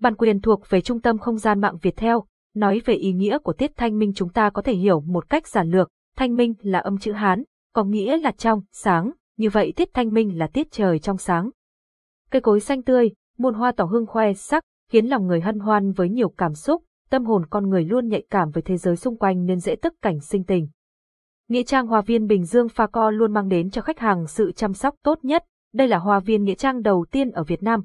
Bản quyền thuộc về Trung tâm Không gian mạng Việt Theo, nói về ý nghĩa của tiết thanh minh chúng ta có thể hiểu một cách giản lược, thanh minh là âm chữ Hán, có nghĩa là trong, sáng, như vậy tiết thanh minh là tiết trời trong sáng. Cây cối xanh tươi, muôn hoa tỏ hương khoe sắc, khiến lòng người hân hoan với nhiều cảm xúc, tâm hồn con người luôn nhạy cảm với thế giới xung quanh nên dễ tức cảnh sinh tình. Nghĩa trang Hoa viên Bình Dương Pha Co luôn mang đến cho khách hàng sự chăm sóc tốt nhất. Đây là hoa viên nghĩa trang đầu tiên ở Việt Nam,